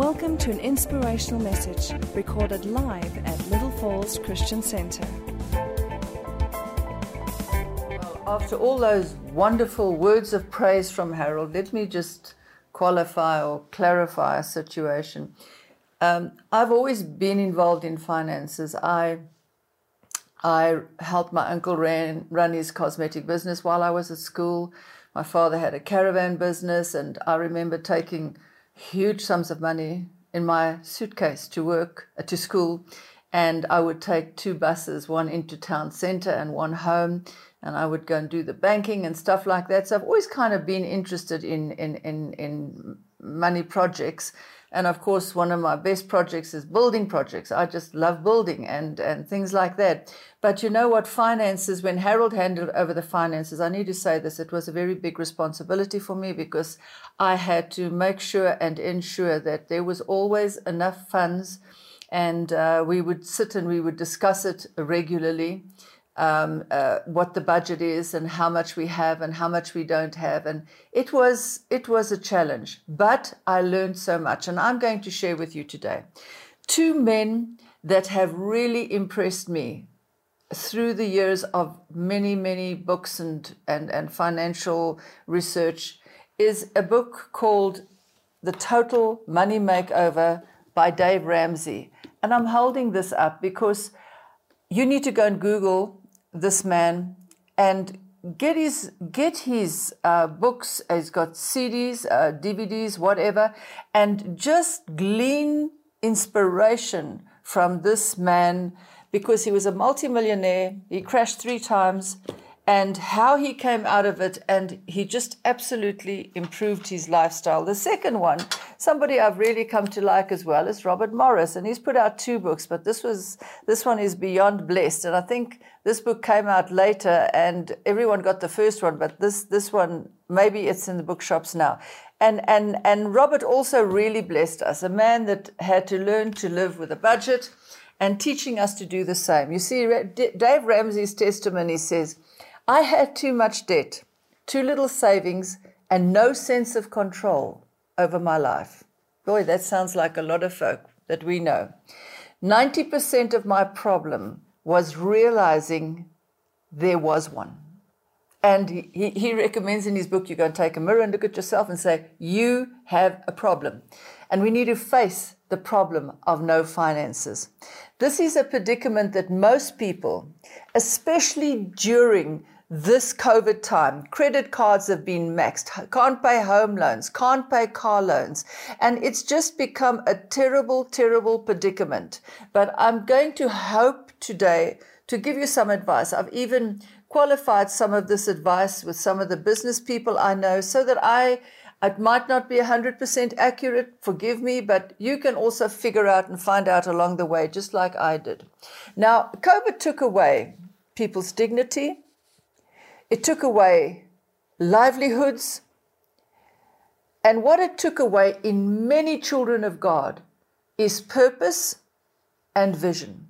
Welcome to an inspirational message recorded live at Little Falls Christian Center. After all those wonderful words of praise from Harold, let me just qualify or clarify a situation. Um, I've always been involved in finances. I I helped my uncle ran, run his cosmetic business while I was at school. My father had a caravan business, and I remember taking huge sums of money in my suitcase to work uh, to school, and I would take two buses, one into town center and one home, and I would go and do the banking and stuff like that. So I've always kind of been interested in in in, in money projects. And of course, one of my best projects is building projects. I just love building and, and things like that. But you know what? Finances, when Harold handled over the finances, I need to say this, it was a very big responsibility for me because I had to make sure and ensure that there was always enough funds. And uh, we would sit and we would discuss it regularly um, uh, what the budget is and how much we have and how much we don't have. And it was it was a challenge, but I learned so much, and I'm going to share with you today two men that have really impressed me through the years of many many books and and, and financial research is a book called The Total Money Makeover by Dave Ramsey. And I'm holding this up because you need to go and Google this man and get his get his uh, books. He's got CDs, uh, DVDs, whatever, and just glean inspiration from this man because he was a multimillionaire. He crashed three times, and how he came out of it, and he just absolutely improved his lifestyle. The second one, somebody I've really come to like as well, is Robert Morris, and he's put out two books, but this was this one is beyond blessed, and I think this book came out later, and everyone got the first one, but this this one maybe it's in the bookshops now. And and and Robert also really blessed us, a man that had to learn to live with a budget and teaching us to do the same. You see, Dave Ramsey's testimony says I had too much debt, too little savings, and no sense of control over my life. Boy, that sounds like a lot of folk that we know. 90% of my problem was realizing there was one. And he, he recommends in his book you go and take a mirror and look at yourself and say, You have a problem. And we need to face the problem of no finances. This is a predicament that most people, especially during this COVID time, credit cards have been maxed, can't pay home loans, can't pay car loans. And it's just become a terrible, terrible predicament. But I'm going to hope today to give you some advice. I've even qualified some of this advice with some of the business people I know so that I it might not be 100% accurate, forgive me, but you can also figure out and find out along the way, just like I did. Now, COVID took away people's dignity, it took away livelihoods. And what it took away in many children of God is purpose and vision.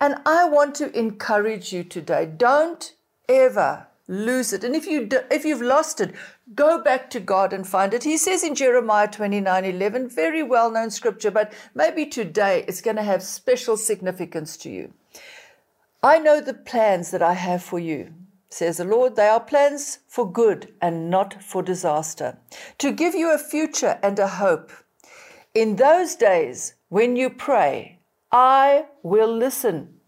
And I want to encourage you today don't ever lose it. And if you do, if you've lost it, go back to God and find it. He says in Jeremiah 29:11, very well-known scripture, but maybe today it's going to have special significance to you. I know the plans that I have for you says the Lord, they are plans for good and not for disaster, to give you a future and a hope. In those days, when you pray, I will listen.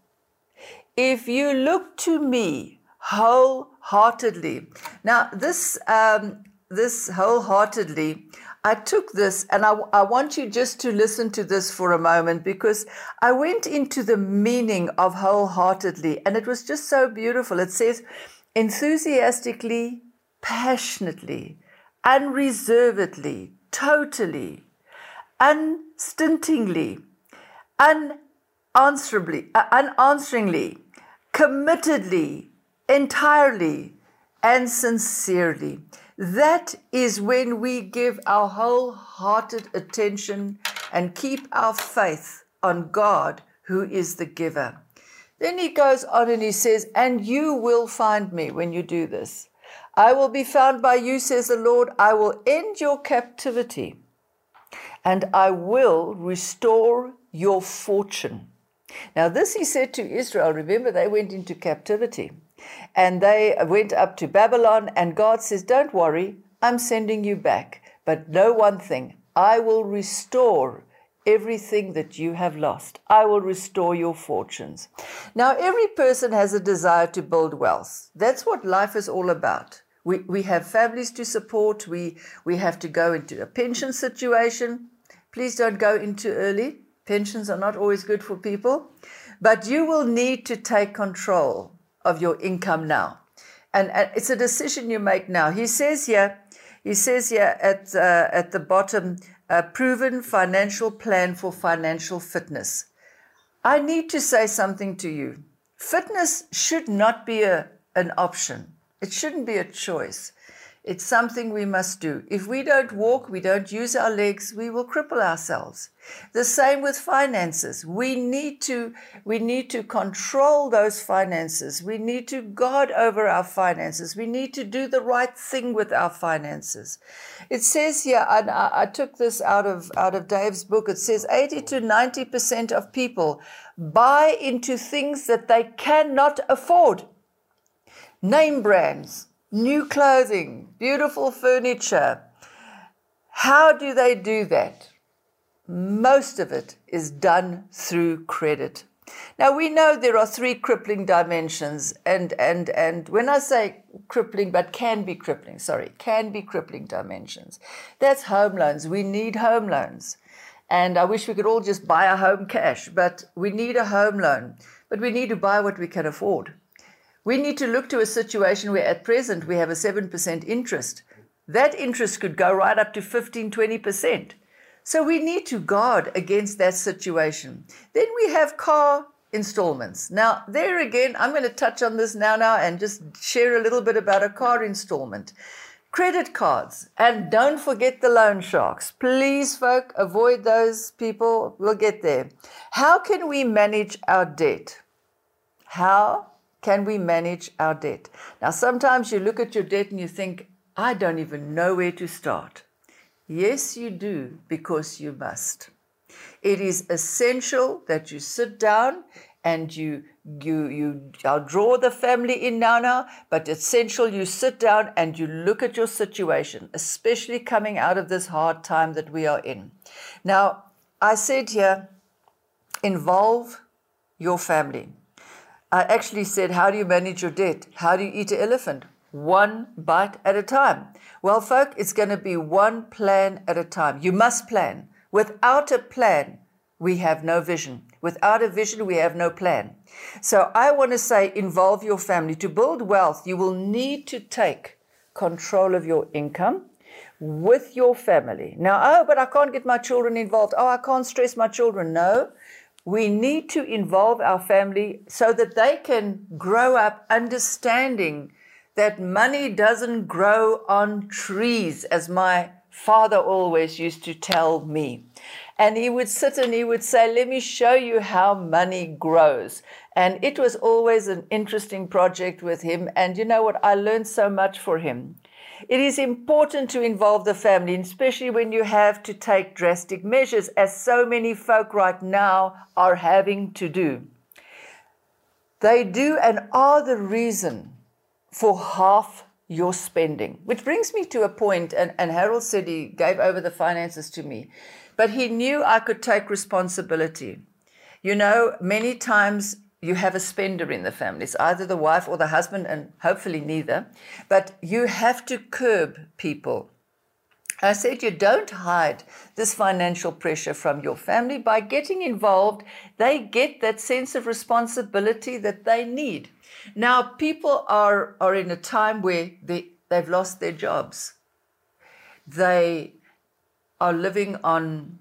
If you look to me wholeheartedly. Now, this, um, this wholeheartedly, I took this and I, I, want you just to listen to this for a moment because I went into the meaning of wholeheartedly and it was just so beautiful. It says, enthusiastically, passionately, unreservedly, totally, unstintingly, unanswerably, uh, unansweringly, committedly, entirely, and sincerely. That is when we give our wholehearted attention and keep our faith on God, who is the giver. Then he goes on and he says, And you will find me when you do this. I will be found by you, says the Lord. I will end your captivity and I will restore your fortune. Now, this he said to Israel. Remember, they went into captivity and they went up to Babylon, and God says, Don't worry, I'm sending you back. But know one thing I will restore everything that you have lost. I will restore your fortunes. Now, every person has a desire to build wealth. That's what life is all about. We, we have families to support. We, we have to go into a pension situation. Please don't go into early. Pensions are not always good for people. But you will need to take control of your income now. And, and it's a decision you make now. He says here, he says here at, uh, at the bottom, a proven financial plan for financial fitness. I need to say something to you. Fitness should not be a, an option. It shouldn't be a choice. It's something we must do. If we don't walk, we don't use our legs, we will cripple ourselves. The same with finances. We need to, we need to control those finances. We need to guard over our finances. We need to do the right thing with our finances. It says here, and I, I took this out of, out of Dave's book, it says 80 to 90% of people buy into things that they cannot afford. Name brands, new clothing, beautiful furniture. How do they do that? Most of it is done through credit. Now we know there are three crippling dimensions, and and and when I say crippling, but can be crippling, sorry, can be crippling dimensions. That's home loans. We need home loans. And I wish we could all just buy a home cash, but we need a home loan. But we need to buy what we can afford. We need to look to a situation where at present we have a 7% interest. That interest could go right up to 15, 20%. So we need to guard against that situation. Then we have car installments. Now, there again, I'm going to touch on this now now and just share a little bit about a car installment. Credit cards, and don't forget the loan sharks. Please, folk, avoid those people. We'll get there. How can we manage our debt? How can we manage our debt? Now, sometimes you look at your debt and you think, I don't even know where to start. Yes, you do, because you must. It is essential that you sit down and you you you I'll draw the family in now now, but essential you sit down and you look at your situation, especially coming out of this hard time that we are in. Now, I said here, involve your family. I actually said, How do you manage your debt? How do you eat an elephant? One bite at a time. Well, folk, it's going to be one plan at a time. You must plan. Without a plan, we have no vision. Without a vision, we have no plan. So I want to say, involve your family. To build wealth, you will need to take control of your income with your family. Now, oh, but I can't get my children involved. Oh, I can't stress my children. No, we need to involve our family so that they can grow up understanding that money doesn't grow on trees, as my father always used to tell me. And he would sit and he would say, Let me show you how money grows. And it was always an interesting project with him. And you know what? I learned so much for him. It is important to involve the family, especially when you have to take drastic measures, as so many folk right now are having to do. They do and are the reason for half your spending. Which brings me to a point, and, and Harold said he gave over the finances to me, but he knew I could take responsibility. You know, many times you have a spender in the family. It's either the wife or the husband, and hopefully neither. But you have to curb people. I said you don't hide this financial pressure from your family by getting involved. They get that sense of responsibility that they need. Now, people are, are in a time where they, they've lost their jobs. They are living on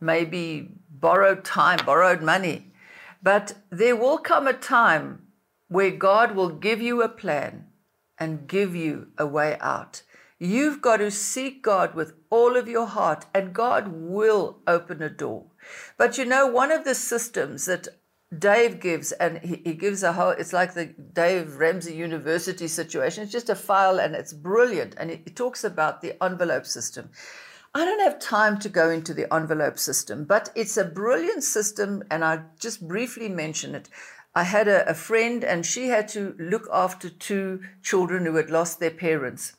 maybe borrowed time, borrowed money. But there will come a time where God will give you a plan and give you a way out. You've got to seek God with all of your heart, and God will open a door. But you know, one of the systems that Dave gives, and he, he gives a whole, it's like the Dave Ramsey University situation. It's just a file and it's brilliant. And he, it talks about the envelope system. I don't have time to go into the envelope system, but it's a brilliant system, and I just briefly mention it. I had a, a friend, and she had to look after two children who had lost their parents.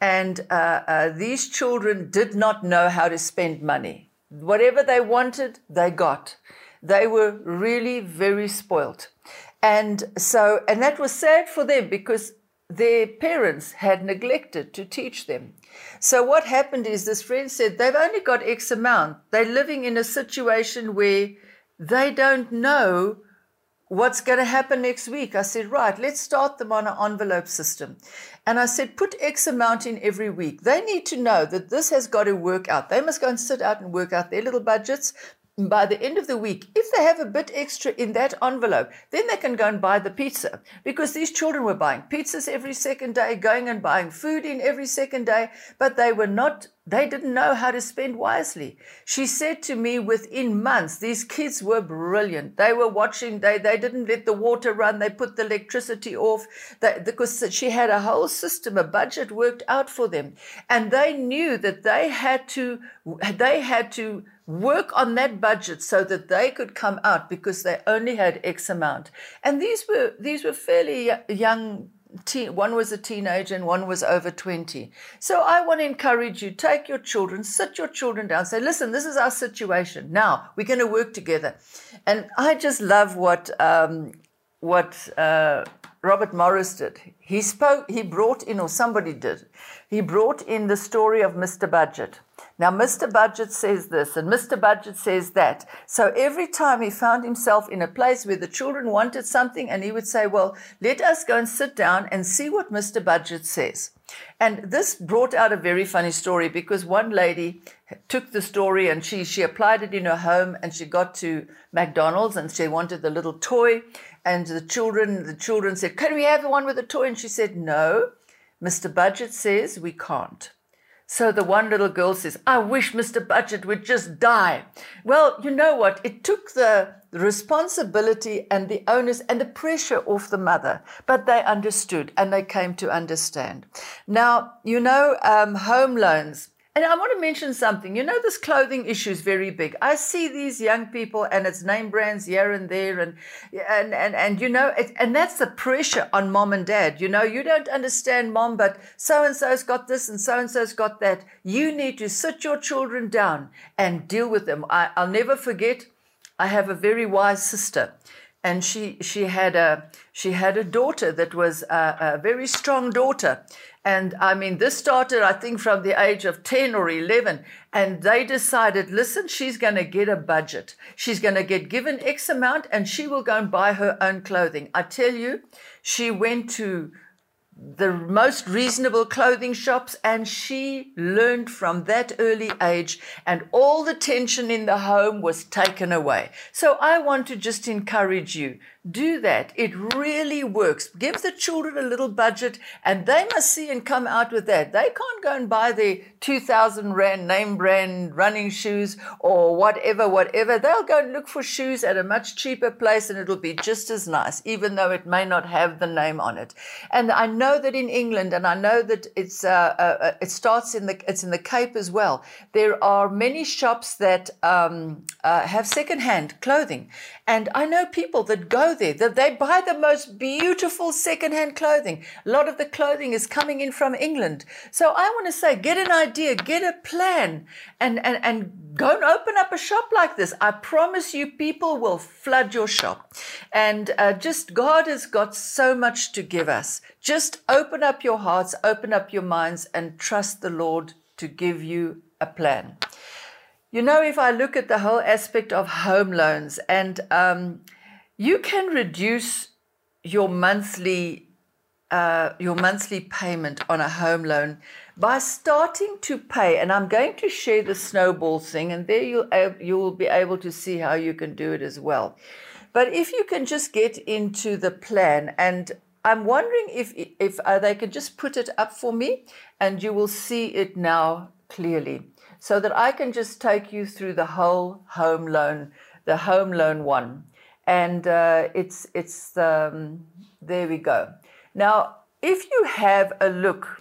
And uh, uh, these children did not know how to spend money. Whatever they wanted, they got. They were really very spoilt. And so, and that was sad for them because their parents had neglected to teach them. So, what happened is this friend said they've only got X amount. They're living in a situation where they don't know what's going to happen next week. I said, right, let's start them on an envelope system. And I said, put X amount in every week. They need to know that this has got to work out. They must go and sit out and work out their little budgets by the end of the week, if they have a bit extra in that envelope, then they can go and buy the pizza. Because these children were buying pizzas every second day, going and buying food in every second day, but they were not, they didn't know how to spend wisely. She said to me within months, these kids were brilliant. They were watching, they, they didn't let the water run, they put the electricity off they, because she had a whole system, a budget worked out for them. And they knew that they had to, they had to, work on that budget so that they could come out because they only had X amount. And these were these were fairly young. Teen, one was a teenager and one was over 20. So I want to encourage you take your children, sit your children down, say, listen, this is our situation. Now we're going to work together. And I just love what, um, what uh, Robert Morris did. He spoke, he brought in, or somebody did, he brought in the story of Mr. Budget. Now, Mr. Budget says this and Mr. Budget says that. So every time he found himself in a place where the children wanted something, and he would say, Well, let us go and sit down and see what Mr. Budget says. And this brought out a very funny story because one lady took the story and she, she applied it in her home and she got to McDonald's and she wanted the little toy. And the children, the children said, Can we have the one with the toy? And she said, No. Mr. Budget says we can't. So the one little girl says, I wish Mr. Budget would just die. Well, you know what? It took the responsibility and the onus and the pressure off the mother, but they understood and they came to understand. Now, you know, um, home loans and I want to mention something. You know, this clothing issue is very big. I see these young people, and it's name brands here and there, and and and and you know, it, and that's the pressure on mom and dad. You know, you don't understand mom, but so and so's got this, and so and so's got that. You need to sit your children down and deal with them. I, I'll never forget. I have a very wise sister, and she she had a she had a daughter that was a, a very strong daughter and I mean, this started, I think, from the age of 10 or 11. And they decided, listen, she's going to get a budget. She's going to get given X amount and she will go and buy her own clothing. I tell you, she went to the most reasonable clothing shops and she learned from that early age and all the tension in the home was taken away. So I want to just encourage you do that. It really works. Give the children a little budget and they must see and come out with that. They can't go and buy the 2000 Rand name brand running shoes or whatever, whatever. They'll go and look for shoes at a much cheaper place and it'll be just as nice, even though it may not have the name on it. And I know that in England, and I know that it's, uh, uh, uh it starts in the, it's in the Cape as well. There are many shops that um, uh, have secondhand clothing. And I know people that go That they buy the most beautiful secondhand clothing. A lot of the clothing is coming in from England. So I want to say, get an idea, get a plan, and, and, and go and open up a shop like this. I promise you, people will flood your shop. And uh, just God has got so much to give us. Just open up your hearts, open up your minds, and trust the Lord to give you a plan. You know, if I look at the whole aspect of home loans and um, you can reduce your monthly uh, your monthly payment on a home loan by starting to pay. And I'm going to share the snowball thing, and there you'll you'll be able to see how you can do it as well. But if you can just get into the plan, and I'm wondering if if uh, they can just put it up for me, and you will see it now clearly, so that I can just take you through the whole home loan, the home loan one and uh, it's it's um, there we go. Now, if you have a look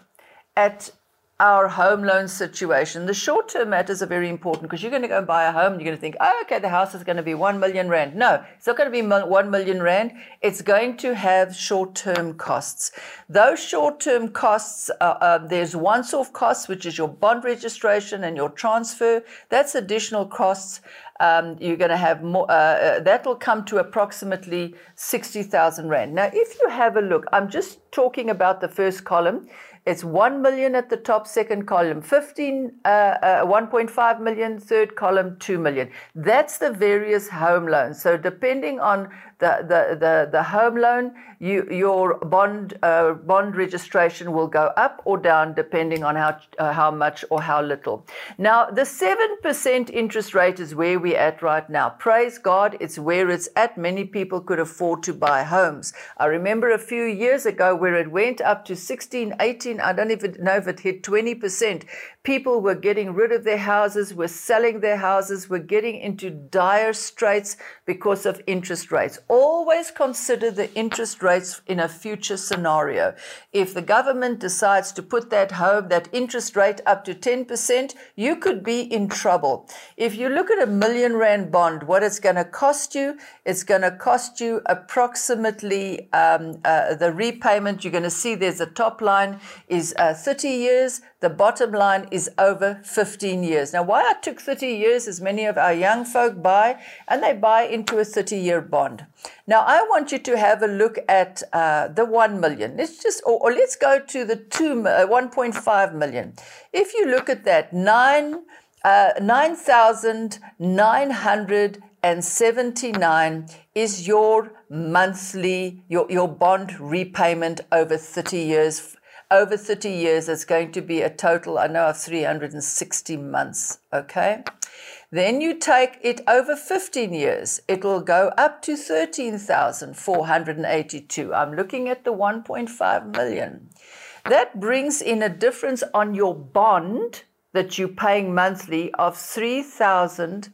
at our home loan situation. The short term matters are very important because you're going to go and buy a home and you're going to think, oh, okay, the house is going to be 1 million rand. No, it's not going to be 1 million rand. It's going to have short term costs. Those short term costs, uh, uh, there's once off costs, which is your bond registration and your transfer. That's additional costs. Um, you're going to have more, uh, uh that will come to approximately 60,000 Rand. Now, if you have a look, I'm just talking about the first column. It's 1 million at the top, second column, 15, uh, uh, 1.5 million, third column, 2 million. That's the various home loans. So depending on the, the, the, the home loan, you, your bond, uh, bond registration will go up or down depending on how, uh, how much or how little. Now, the 7% interest rate is where we're at right now. Praise God, it's where it's at. Many people could afford to buy homes. I remember a few years ago where it went up to 16, 18, I don't even know if it hit 20%. People were getting rid of their houses, were selling their houses, were getting into dire straits because of interest rates. Always consider the interest rates in a future scenario. If the government decides to put that home, that interest rate up to 10%, you could be in trouble. If you look at a million rand bond, what it's going to cost you, it's going to cost you approximately um, uh, the repayment. You're going to see there's a top line is uh, 30 years. The bottom line is over 15 years. Now, why I took 30 years is many of our young folk buy, and they buy into a 30 year bond. Now, I want you to have a look at uh, the 1 million. Let's just, or, or let's go to the 2, uh, 1.5 million. If you look at that, 9, uh, 9,979 is your monthly, your, your bond repayment over 30 years over 30 years, it's going to be a total, I know, of 360 months. Okay. Then you take it over 15 years, it will go up to 13,482. I'm looking at the 1.5 million. That brings in a difference on your bond that you're paying monthly of 3,000,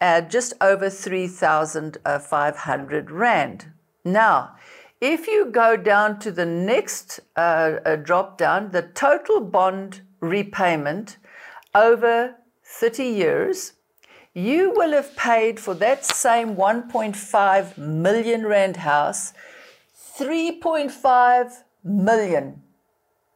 uh, just over 3,500 Rand. Now, if you go down to the next uh, uh, drop down, the total bond repayment over 30 years, you will have paid for that same 1.5 million rand house 3.5 million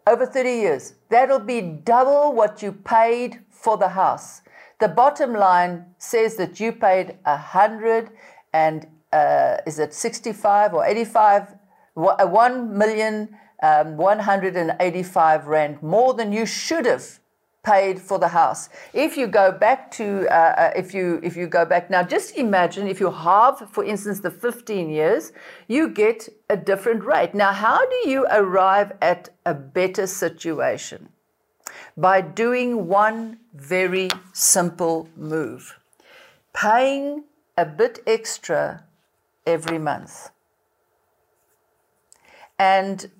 over 30 years. That'll be double what you paid for the house. The bottom line says that you paid a hundred and uh, is it 65 or 85, uh, 1 million um, 185 rand more than you should have paid for the house. If you go back to, uh, uh, if you if you go back now, just imagine if you halve, for instance, the 15 years, you get a different rate. Now, how do you arrive at a better situation? By doing one very simple move, paying a bit extra every month. And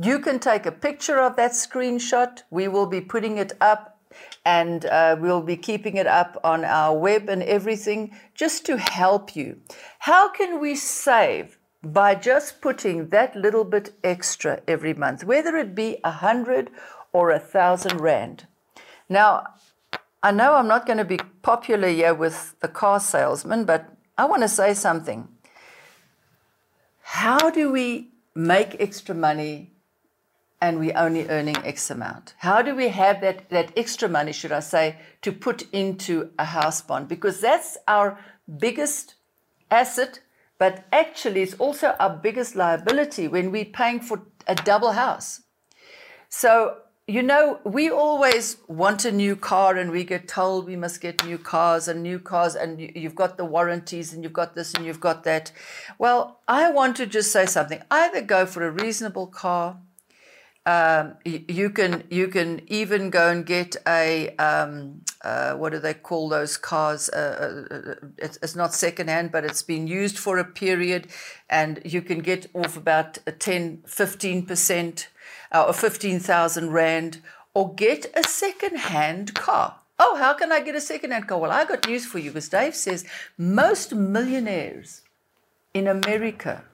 you can take a picture of that screenshot. We will be putting it up and uh, we'll be keeping it up on our web and everything just to help you. How can we save by just putting that little bit extra every month, whether it be a hundred or a thousand rand? Now, I know I'm not going to be popular here with the car salesman, but I want to say something how do we make extra money and we're only earning X amount? How do we have that, that extra money, should I say, to put into a house bond? Because that's our biggest asset, but actually it's also our biggest liability when we're paying for a double house. So you know, we always want a new car and we get told we must get new cars and new cars and you've got the warranties and you've got this and you've got that. Well, I want to just say something. Either go for a reasonable car. Um, you can you can even go and get a um, uh, what do they call those cars? Uh, uh, uh it's, it's, not secondhand, but it's been used for a period, and you can get off about 10, 15 percent Uh, or 15,000 Rand or get a second hand car. Oh, how can I get a second hand car? Well, I got news for you because Dave says most millionaires in America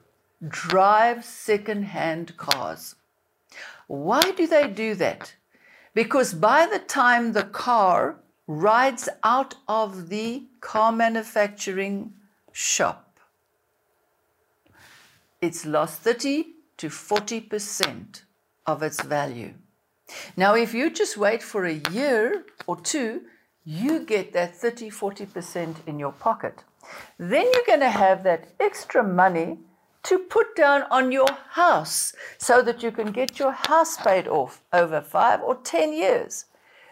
drive second hand cars. Why do they do that? Because by the time the car rides out of the car manufacturing shop, it's lost 30 to 40% of its value. Now, if you just wait for a year or two, you get that 30 40% in your pocket. Then you're going to have that extra money to put down on your house so that you can get your house paid off over five or 10 years.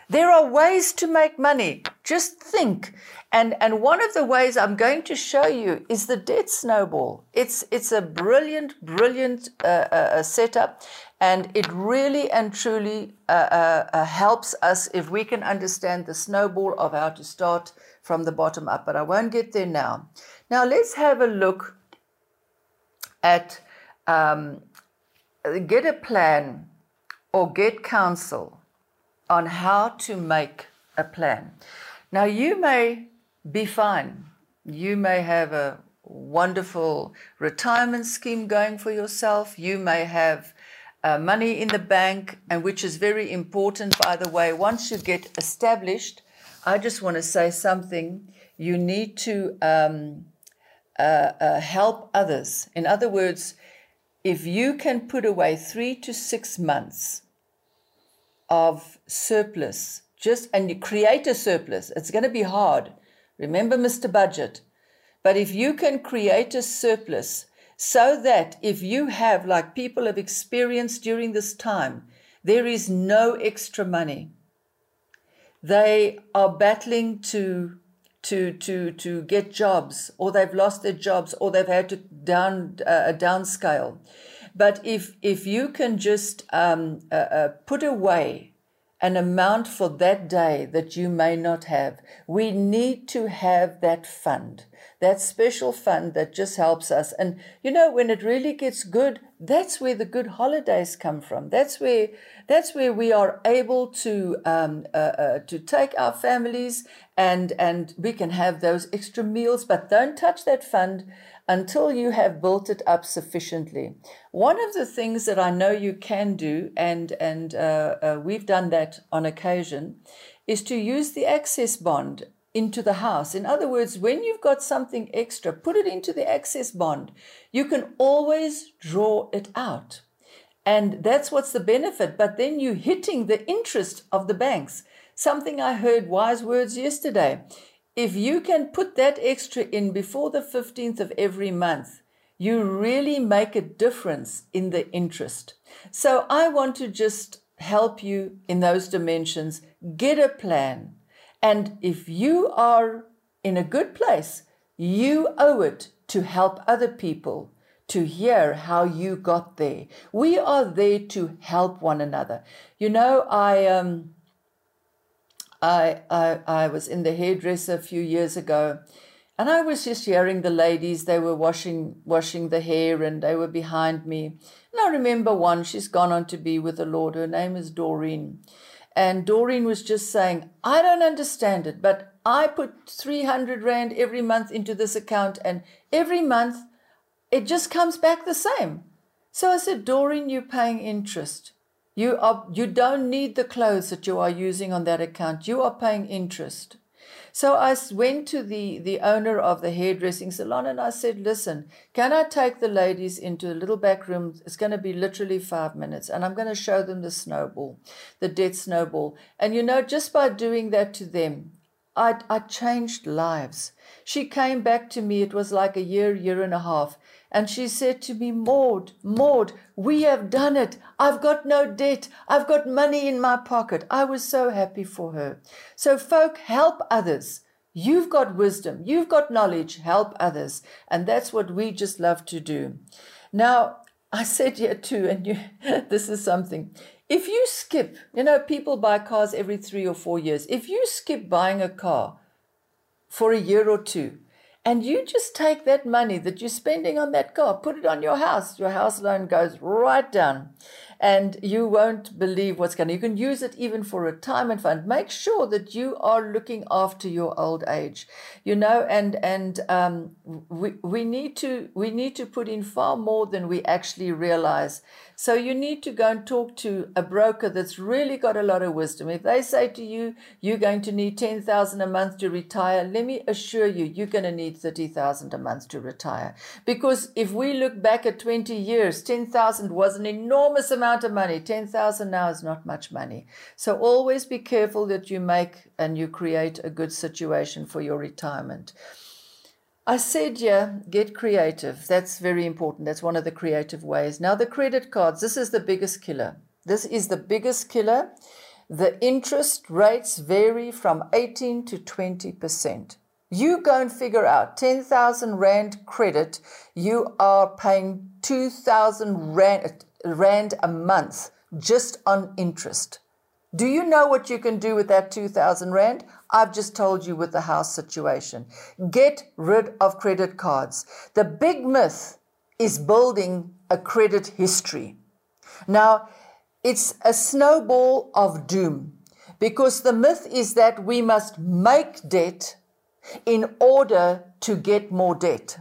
There are ways to make money. Just think. And, and one of the ways I'm going to show you is the debt snowball. It's, it's a brilliant, brilliant uh, uh, uh setup. And it really and truly uh, uh, uh, helps us if we can understand the snowball of how to start from the bottom up. But I won't get there now. Now, let's have a look at um, get a plan or get counsel on how to make a plan. Now, you may be fine. You may have a wonderful retirement scheme going for yourself. You may have uh, money in the bank, and which is very important, by the way. Once you get established, I just want to say something. You need to um, uh, uh, help others. In other words, if you can put away three to six months of surplus, just and you create a surplus, it's going to be hard. Remember, Mr. Budget. But if you can create a surplus so that if you have, like people have experienced during this time, there is no extra money. They are battling to to to to get jobs or they've lost their jobs or they've had to down uh, downscale but if if you can just um, uh, uh, put away an amount for that day that you may not have. We need to have that fund that special fund that just helps us. And you know when it really gets good that's where the good holidays come from. That's where that's where we are able to um, uh, uh, to take our families and and we can have those extra meals. But don't touch that fund until you have built it up sufficiently one of the things that i know you can do and and uh, uh we've done that on occasion is to use the access bond into the house. In other words, when you've got something extra, put it into the access bond. You can always draw it out. And that's what's the benefit. But then you're hitting the interest of the banks. Something I heard wise words yesterday. If you can put that extra in before the 15th of every month, you really make a difference in the interest. So I want to just help you in those dimensions. Get a plan. And if you are in a good place, you owe it to help other people to hear how you got there. We are there to help one another. You know, I um, I, I I was in the hairdresser a few years ago, and I was just hearing the ladies. They were washing washing the hair, and they were behind me. And I remember one. She's gone on to be with the Lord. Her name is Doreen. And Doreen was just saying, I don't understand it, but I put 300 Rand every month into this account, and every month it just comes back the same. So I said, Doreen, you're paying interest. You are you don't need the clothes that you are using on that account. You are paying interest. So I went to the, the owner of the hairdressing salon and I said, Listen, can I take the ladies into a little back room? It's going to be literally five minutes and I'm going to show them the snowball, the debt snowball. And you know, just by doing that to them, I, I changed lives. She came back to me, it was like a year, year and a half. And she said to me, Maud, Maud, we have done it. I've got no debt. I've got money in my pocket. I was so happy for her. So, folk, help others. You've got wisdom. You've got knowledge. Help others. And that's what we just love to do. Now, I said here too, and you, this is something. If you skip, you know, people buy cars every three or four years. If you skip buying a car for a year or two, and you just take that money that you're spending on that car, put it on your house. Your house loan goes right down. And you won't believe what's going to. You can use it even for retirement fund. Make sure that you are looking after your old age, you know, and and um, we we need to we need to put in far more than we actually realize. So you need to go and talk to a broker that's really got a lot of wisdom. If they say to you, you're going to need 10,000 a month to retire, let me assure you, you're going to need 30,000 a month to retire. Because if we look back at 20 years, 10,000 was an enormous amount of money. 10,000 now is not much money. So always be careful that you make and you create a good situation for your retirement. I said, yeah, get creative. That's very important. That's one of the creative ways. Now, the credit cards, this is the biggest killer. This is the biggest killer. The interest rates vary from 18 to 20%. You go and figure out 10,000 Rand credit, you are paying 2,000 Rand, Rand a month just on interest. Do you know what you can do with that 2,000 Rand? I've just told you with the house situation. Get rid of credit cards. The big myth is building a credit history. Now, it's a snowball of doom because the myth is that we must make debt in order to get more debt.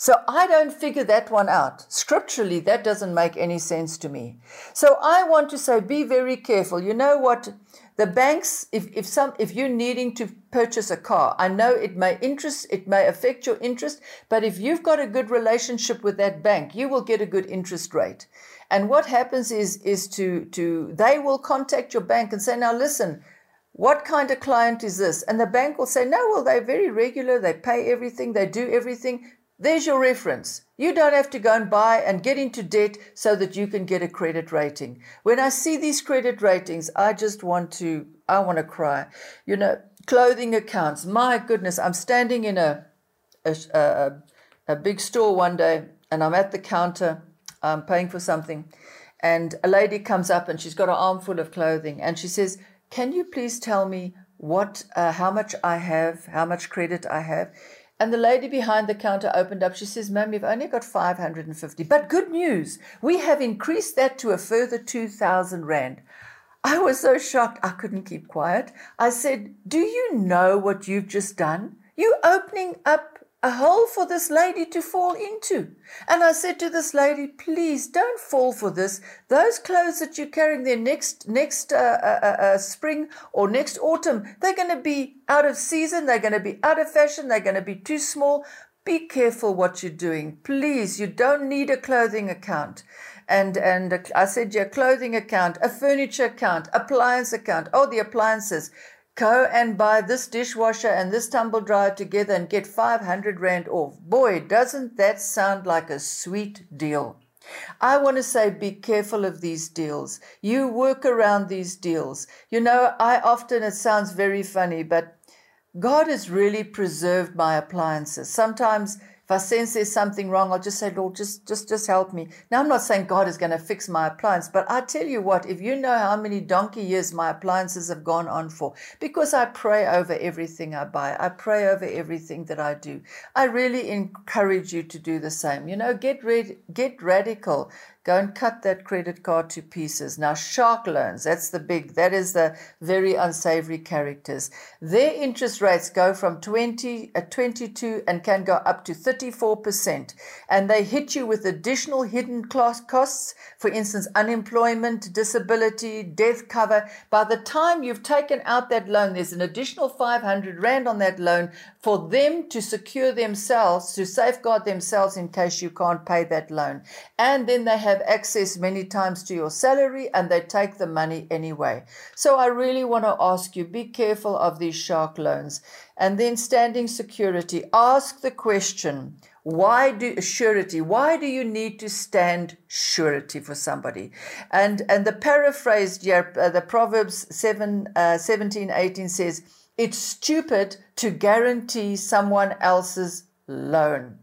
So I don't figure that one out. Scripturally, that doesn't make any sense to me. So I want to say be very careful. You know what? The banks, if, if some if you're needing to purchase a car, I know it may interest, it may affect your interest, but if you've got a good relationship with that bank, you will get a good interest rate. And what happens is is to to they will contact your bank and say, now listen, what kind of client is this? And the bank will say, no, well, they're very regular, they pay everything, they do everything. There's your reference. You don't have to go and buy and get into debt so that you can get a credit rating. When I see these credit ratings, I just want to, I want to cry. You know, clothing accounts. My goodness, I'm standing in a, a, a, a big store one day and I'm at the counter, I'm paying for something, and a lady comes up and she's got an armful of clothing and she says, "Can you please tell me what, uh, how much I have, how much credit I have?" And the lady behind the counter opened up. She says, Ma'am, you've only got 550. But good news, we have increased that to a further 2,000 Rand. I was so shocked, I couldn't keep quiet. I said, Do you know what you've just done? You opening up a hole for this lady to fall into. And I said to this lady, please don't fall for this. Those clothes that you're carrying there next next uh, uh, uh, uh spring or next autumn, they're going to be out of season. They're going to be out of fashion. They're going to be too small. Be careful what you're doing. Please, you don't need a clothing account. And and I said, your clothing account, a furniture account, appliance account. Oh, the appliances go and buy this dishwasher and this tumble dryer together and get 500 Rand off. Boy, doesn't that sound like a sweet deal? I want to say be careful of these deals. You work around these deals. You know, I often, it sounds very funny, but God has really preserved my appliances. Sometimes if I sense there's something wrong, I'll just say, Lord, just, just, just help me. Now, I'm not saying God is going to fix my appliance, but I tell you what, if you know how many donkey years my appliances have gone on for, because I pray over everything I buy, I pray over everything that I do. I really encourage you to do the same. You know, get red, get radical. Go and cut that credit card to pieces. Now, shark loans, that's the big, that is the very unsavory characters. Their interest rates go from 20, uh, 22 and can go up to 34%. And they hit you with additional hidden costs, for instance, unemployment, disability, death cover. By the time you've taken out that loan, there's an additional 500 Rand on that loan for them to secure themselves, to safeguard themselves in case you can't pay that loan. And then they have have access many times to your salary and they take the money anyway. So I really want to ask you be careful of these shark loans. And then standing security, ask the question why do surety why do you need to stand surety for somebody and and the paraphrased uh, the proverbs 7 uh, 17 18 says it's stupid to guarantee someone else's loan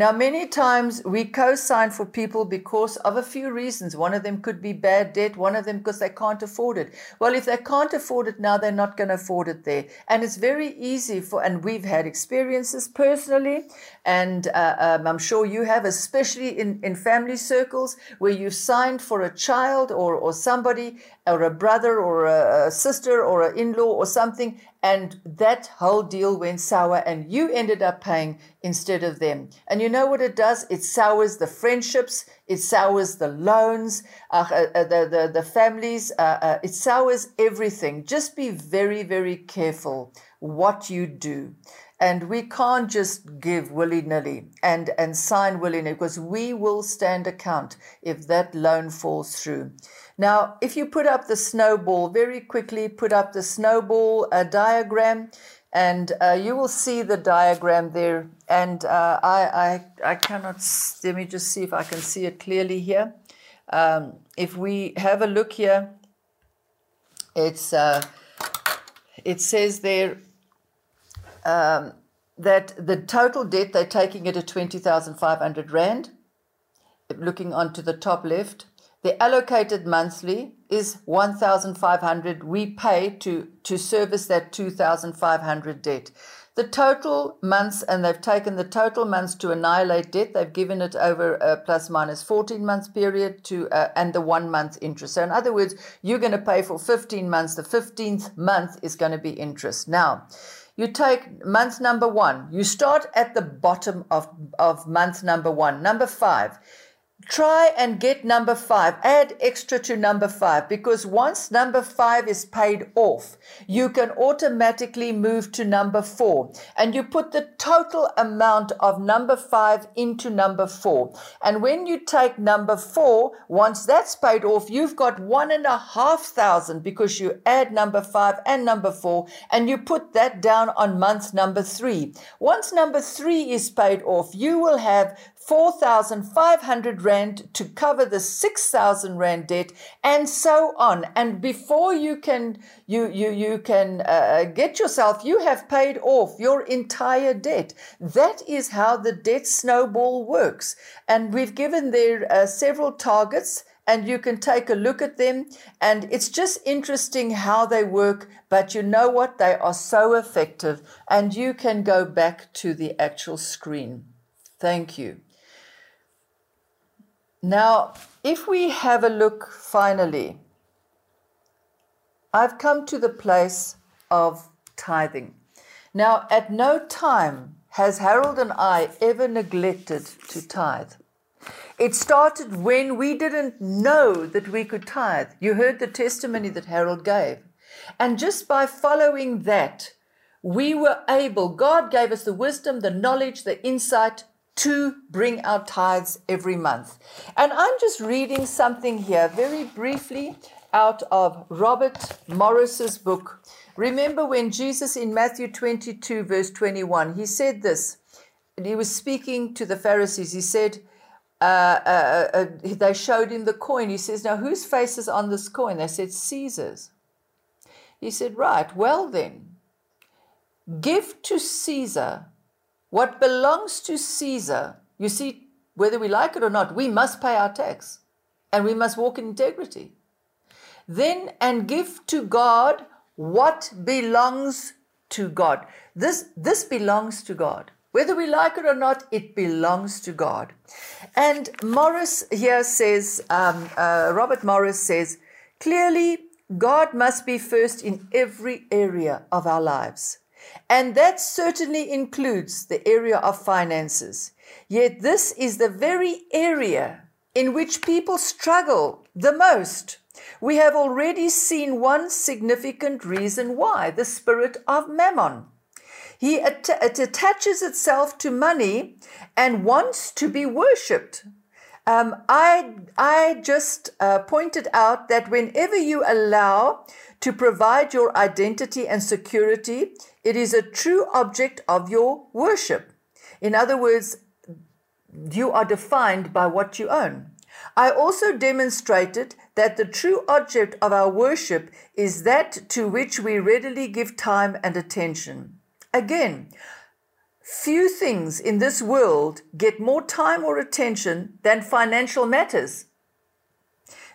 Now, many times we co sign for people because of a few reasons. One of them could be bad debt, one of them because they can't afford it. Well, if they can't afford it now, they're not going to afford it there. And it's very easy for, and we've had experiences personally, and uh, um, I'm sure you have, especially in, in family circles where you've signed for a child or, or somebody, or a brother or a, a sister or an in law or something, and that whole deal went sour and you ended up paying instead of them. And you know what it does? It sours the friendships, it sours the loans, uh, uh, uh the, the, the families, uh, uh, it sours everything. Just be very, very careful what you do. And we can't just give willy nilly and, and sign willy nilly because we will stand account if that loan falls through. Now, if you put up the snowball, very quickly put up the snowball uh, diagram, and uh, you will see the diagram there. And uh, I, I, I cannot, let me just see if I can see it clearly here. Um, if we have a look here, it's, uh, it says there um, that the total debt they're taking it at 20,500 Rand, looking onto the top left. The allocated monthly is 1,500 we pay to, to service that 2,500 debt. The total months, and they've taken the total months to annihilate debt. They've given it over a plus minus 14 months period to, uh, and the one month interest. So, in other words, you're going to pay for 15 months. The 15th month is going to be interest. Now, you take month number one, you start at the bottom of, of month number one. Number five, try and get number five, add extra to number five, because once number five is paid off, you can automatically move to number four. And you put the total amount of number five into number four. And when you take number four, once that's paid off, you've got one and a half thousand because you add number five and number four, and you put that down on month number three. Once number three is paid off, you will have 4,500 Rand to cover the 6,000 Rand debt and so on. And before you can, you, you, you can uh, get yourself, you have paid off your entire debt. That is how the debt snowball works. And we've given there uh, several targets and you can take a look at them. And it's just interesting how they work, but you know what? They are so effective. And you can go back to the actual screen. Thank you. Now, if we have a look finally, I've come to the place of tithing. Now, at no time has Harold and I ever neglected to tithe. It started when we didn't know that we could tithe. You heard the testimony that Harold gave. And just by following that, we were able, God gave us the wisdom, the knowledge, the insight to bring our tithes every month. And I'm just reading something here very briefly out of Robert Morris's book. Remember when Jesus in Matthew 22, verse 21, he said this, he was speaking to the Pharisees. He said, uh, uh, uh, they showed him the coin. He says, Now, whose face is on this coin? They said, Caesar's. He said, Right, well then, give to Caesar what belongs to Caesar, you see, whether we like it or not, we must pay our tax and we must walk in integrity. Then, and give to God what belongs to God. This, this belongs to God. Whether we like it or not, it belongs to God. And Morris here says, um, uh, Robert Morris says, clearly, God must be first in every area of our lives. And that certainly includes the area of finances. Yet this is the very area in which people struggle the most. We have already seen one significant reason why the spirit of mammon. He it attaches itself to money and wants to be worshipped. Um, I, I just uh, pointed out that whenever you allow to provide your identity and security, it is a true object of your worship. In other words, you are defined by what you own. I also demonstrated that the true object of our worship is that to which we readily give time and attention. Again, Few things in this world get more time or attention than financial matters.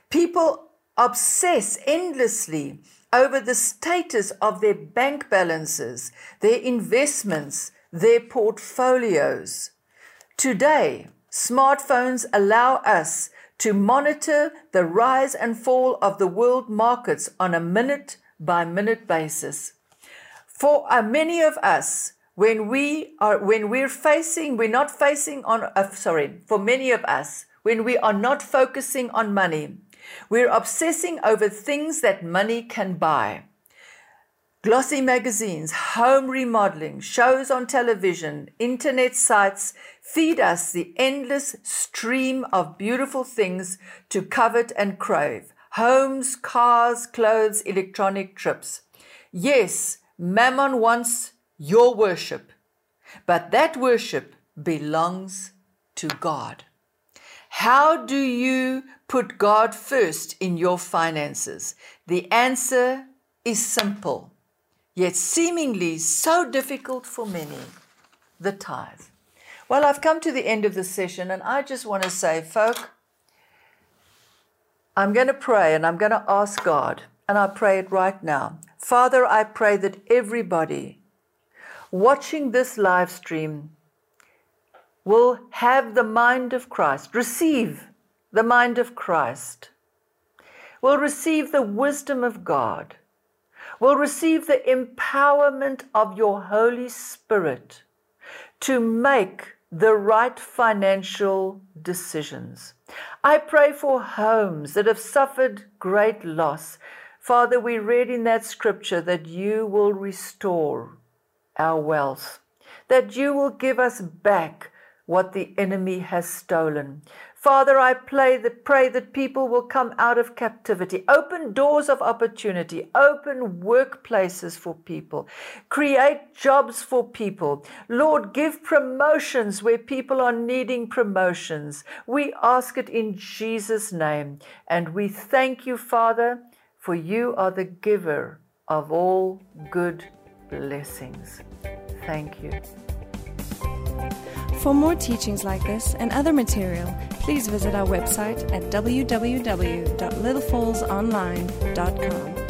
People obsess endlessly over the status of their bank balances, their investments, their portfolios. Today, smartphones allow us to monitor the rise and fall of the world markets on a minute by minute basis. For uh, many of us, when we are when we're facing we're not facing on uh, sorry for many of us when we are not focusing on money we're obsessing over things that money can buy. Glossy magazines, home remodeling, shows on television, internet sites feed us the endless stream of beautiful things to covet and crave homes, cars, clothes, electronic trips. Yes, Mammon wants your worship, but that worship belongs to God. How do you put God first in your finances? The answer is simple, yet seemingly so difficult for many the tithe. Well, I've come to the end of the session, and I just want to say, folk, I'm going to pray and I'm going to ask God, and I pray it right now. Father, I pray that everybody watching this live stream will have the mind of Christ, receive the mind of Christ, will receive the wisdom of God, will receive the empowerment of your Holy Spirit to make the right financial decisions. I pray for homes that have suffered great loss. Father, we read in that scripture that you will restore our wealth, that you will give us back what the enemy has stolen. Father, I pray that, people will come out of captivity. Open doors of opportunity. Open workplaces for people. Create jobs for people. Lord, give promotions where people are needing promotions. We ask it in Jesus' name. And we thank you, Father, for you are the giver of all good blessings. Thank you. For more teachings like this and other material, please visit our website at www.littlefallsonline.com.